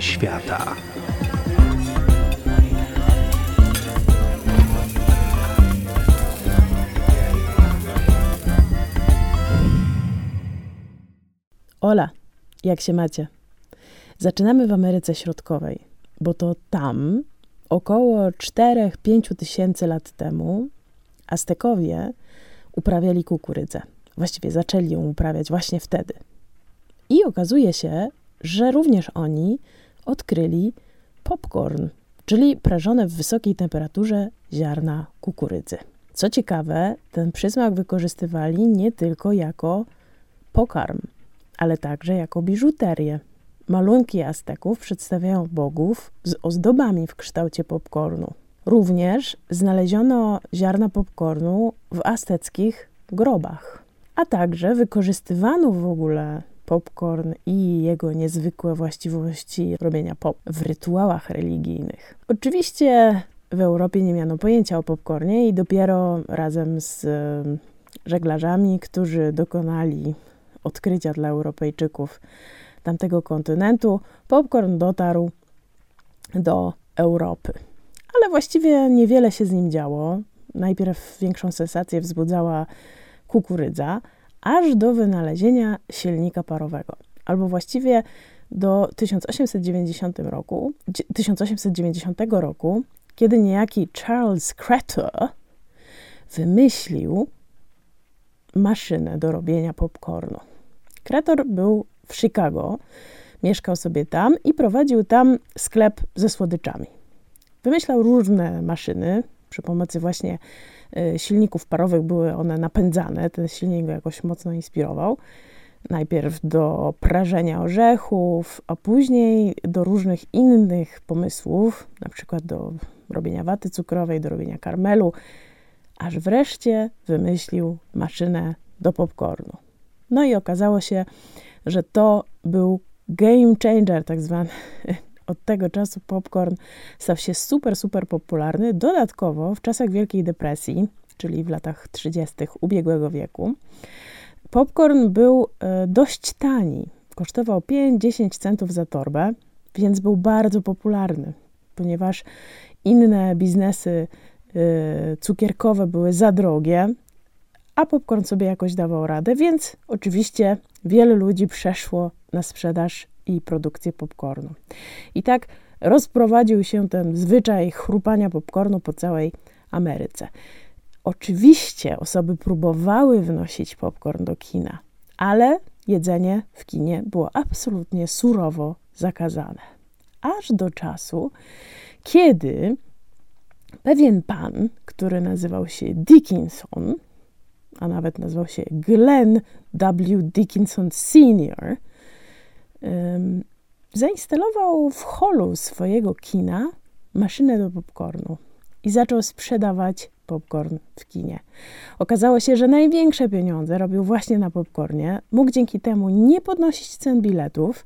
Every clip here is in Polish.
Świata. Ola, jak się macie? Zaczynamy w Ameryce Środkowej, bo to tam około 4-5 tysięcy lat temu Aztekowie uprawiali kukurydzę. Właściwie zaczęli ją uprawiać właśnie wtedy. I okazuje się, że również oni odkryli popcorn, czyli prażone w wysokiej temperaturze ziarna kukurydzy. Co ciekawe, ten przysmak wykorzystywali nie tylko jako pokarm, ale także jako biżuterię. Malunki Azteków przedstawiają bogów z ozdobami w kształcie popcornu. Również znaleziono ziarna popcornu w azteckich grobach, a także wykorzystywano w ogóle popcorn i jego niezwykłe właściwości robienia pop w rytuałach religijnych. Oczywiście w Europie nie miano pojęcia o popcornie i dopiero razem z żeglarzami, którzy dokonali odkrycia dla Europejczyków tamtego kontynentu, popcorn dotarł do Europy. Ale właściwie niewiele się z nim działo. Najpierw większą sensację wzbudzała kukurydza, aż do wynalezienia silnika parowego. Albo właściwie do 1890 roku, 1890 roku, kiedy niejaki Charles Crater wymyślił maszynę do robienia popcornu. Kreator był w Chicago, mieszkał sobie tam i prowadził tam sklep ze słodyczami. Wymyślał różne maszyny, przy pomocy właśnie silników parowych były one napędzane. Ten silnik go jakoś mocno inspirował. Najpierw do prażenia orzechów, a później do różnych innych pomysłów, na przykład do robienia waty cukrowej, do robienia karmelu, aż wreszcie wymyślił maszynę do popcornu. No i okazało się, że to był game changer, tak zwany. Od tego czasu popcorn stał się super, super popularny. Dodatkowo w czasach Wielkiej Depresji, czyli w latach 30. ubiegłego wieku, popcorn był e, dość tani. Kosztował 5-10 centów za torbę, więc był bardzo popularny, ponieważ inne biznesy e, cukierkowe były za drogie, a popcorn sobie jakoś dawał radę, więc oczywiście wiele ludzi przeszło na sprzedaż i produkcję popcornu. I tak rozprowadził się ten zwyczaj chrupania popcornu po całej Ameryce. Oczywiście osoby próbowały wnosić popcorn do kina, ale jedzenie w kinie było absolutnie surowo zakazane. Aż do czasu, kiedy pewien pan, który nazywał się Dickinson, a nawet nazywał się Glenn W. Dickinson Sr., zainstalował w holu swojego kina maszynę do popcornu i zaczął sprzedawać popcorn w kinie. Okazało się, że największe pieniądze robił właśnie na popcornie. Mógł dzięki temu nie podnosić cen biletów,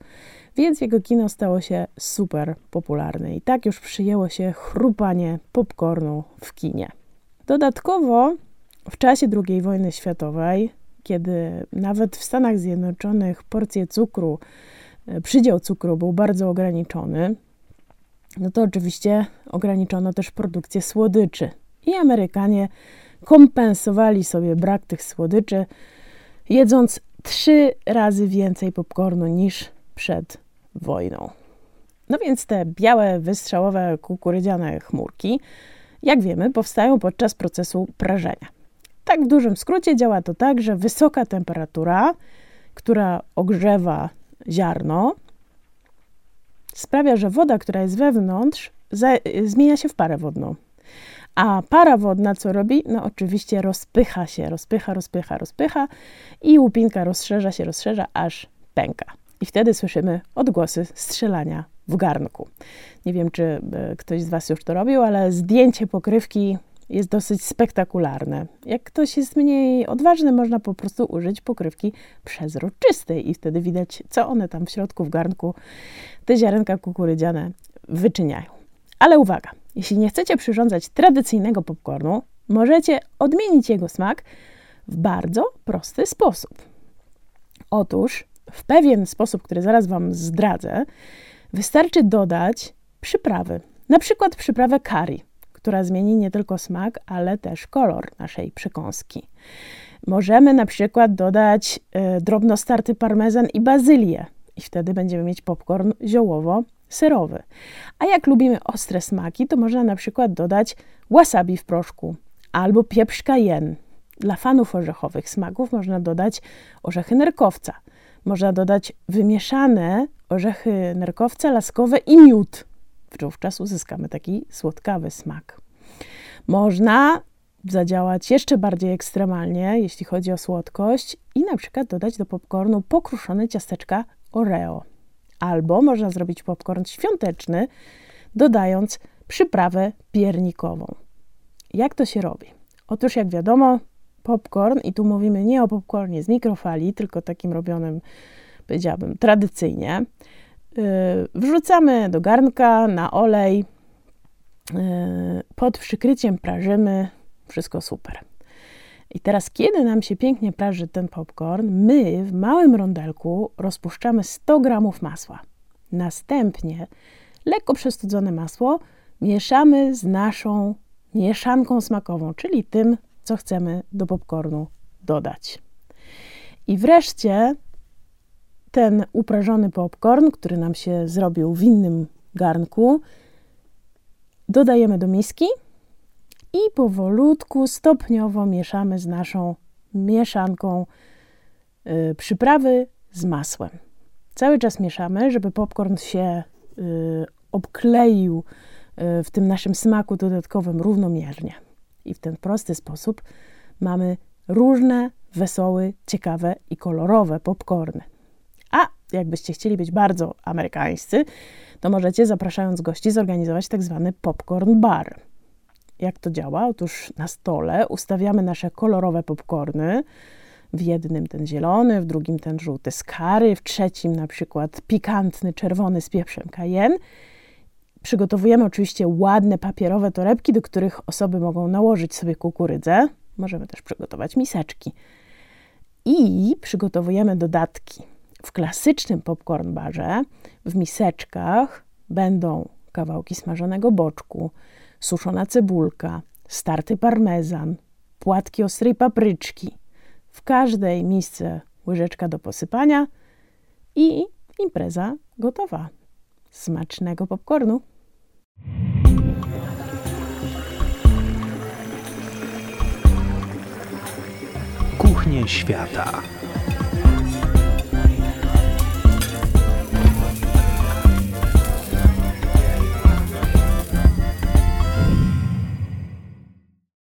więc jego kino stało się super popularne i tak już przyjęło się chrupanie popcornu w kinie. Dodatkowo w czasie II wojny światowej, kiedy nawet w Stanach Zjednoczonych porcje cukru, przydział cukru był bardzo ograniczony, no to oczywiście ograniczono też produkcję słodyczy. I Amerykanie kompensowali sobie brak tych słodyczy, jedząc trzy razy więcej popcornu niż przed wojną. No więc te białe, wystrzałowe, kukurydziane chmurki, jak wiemy, powstają podczas procesu prażenia. Tak w dużym skrócie działa to tak, że wysoka temperatura, która ogrzewa ziarno, sprawia, że woda, która jest wewnątrz, zmienia się w parę wodną. A para wodna co robi? No oczywiście rozpycha się, rozpycha, rozpycha, rozpycha i łupinka rozszerza się, rozszerza, aż pęka. I wtedy słyszymy odgłosy strzelania w garnku. Nie wiem, czy e, ktoś z Was już to robił, ale zdjęcie pokrywki jest dosyć spektakularne. Jak ktoś jest mniej odważny, można po prostu użyć pokrywki przezroczystej i wtedy widać, co one tam w środku w garnku, te ziarenka kukurydziane wyczyniają. Ale uwaga, jeśli nie chcecie przyrządzać tradycyjnego popcornu, możecie odmienić jego smak w bardzo prosty sposób. Otóż, w pewien sposób, który zaraz Wam zdradzę, Wystarczy dodać przyprawy, na przykład przyprawę curry, która zmieni nie tylko smak, ale też kolor naszej przekąski. Możemy na przykład dodać y, drobno starty parmezan i bazylię i wtedy będziemy mieć popcorn ziołowo-serowy. A jak lubimy ostre smaki, to można na przykład dodać wasabi w proszku albo pieprz cayenne. Dla fanów orzechowych smaków można dodać orzechy nerkowca. Można dodać wymieszane orzechy nerkowca, laskowe i miód. Wówczas uzyskamy taki słodkawy smak. Można zadziałać jeszcze bardziej ekstremalnie, jeśli chodzi o słodkość, i na przykład dodać do popcornu pokruszone ciasteczka Oreo. Albo można zrobić popcorn świąteczny, dodając przyprawę piernikową. Jak to się robi? Otóż, jak wiadomo, popcorn, i tu mówimy nie o popcornie z mikrofali, tylko takim robionym, powiedziałabym, tradycyjnie, wrzucamy do garnka na olej, yy, pod przykryciem prażymy, wszystko super. I teraz, kiedy nam się pięknie praży ten popcorn, my w małym rondelku rozpuszczamy 100 gramów masła. Następnie lekko przestudzone masło mieszamy z naszą mieszanką smakową, czyli tym, co chcemy do popcornu dodać. I wreszcie ten uprażony popcorn, który nam się zrobił w innym garnku, dodajemy do miski i powolutku, stopniowo mieszamy z naszą mieszanką y, przyprawy z masłem. Cały czas mieszamy, żeby popcorn się y, obkleił y, w tym naszym smaku dodatkowym równomiernie. I w ten prosty sposób mamy różne, wesołe, ciekawe i kolorowe popcorny. Jakbyście chcieli być bardzo amerykańscy, to możecie, zapraszając gości, zorganizować tak zwany popcorn bar. Jak to działa? Otóż na stole ustawiamy nasze kolorowe popcorny. W jednym ten zielony, w drugim ten żółty z kary, w trzecim na przykład pikantny czerwony z pieprzem cayenne. Przygotowujemy oczywiście ładne papierowe torebki, do których osoby mogą nałożyć sobie kukurydzę. Możemy też przygotować miseczki. I przygotowujemy dodatki. W klasycznym popcorn barze w miseczkach będą kawałki smażonego boczku, suszona cebulka, starty parmezan, płatki ostrej papryczki. W każdej misce łyżeczka do posypania i impreza gotowa. Smacznego popcornu! Kuchnie świata.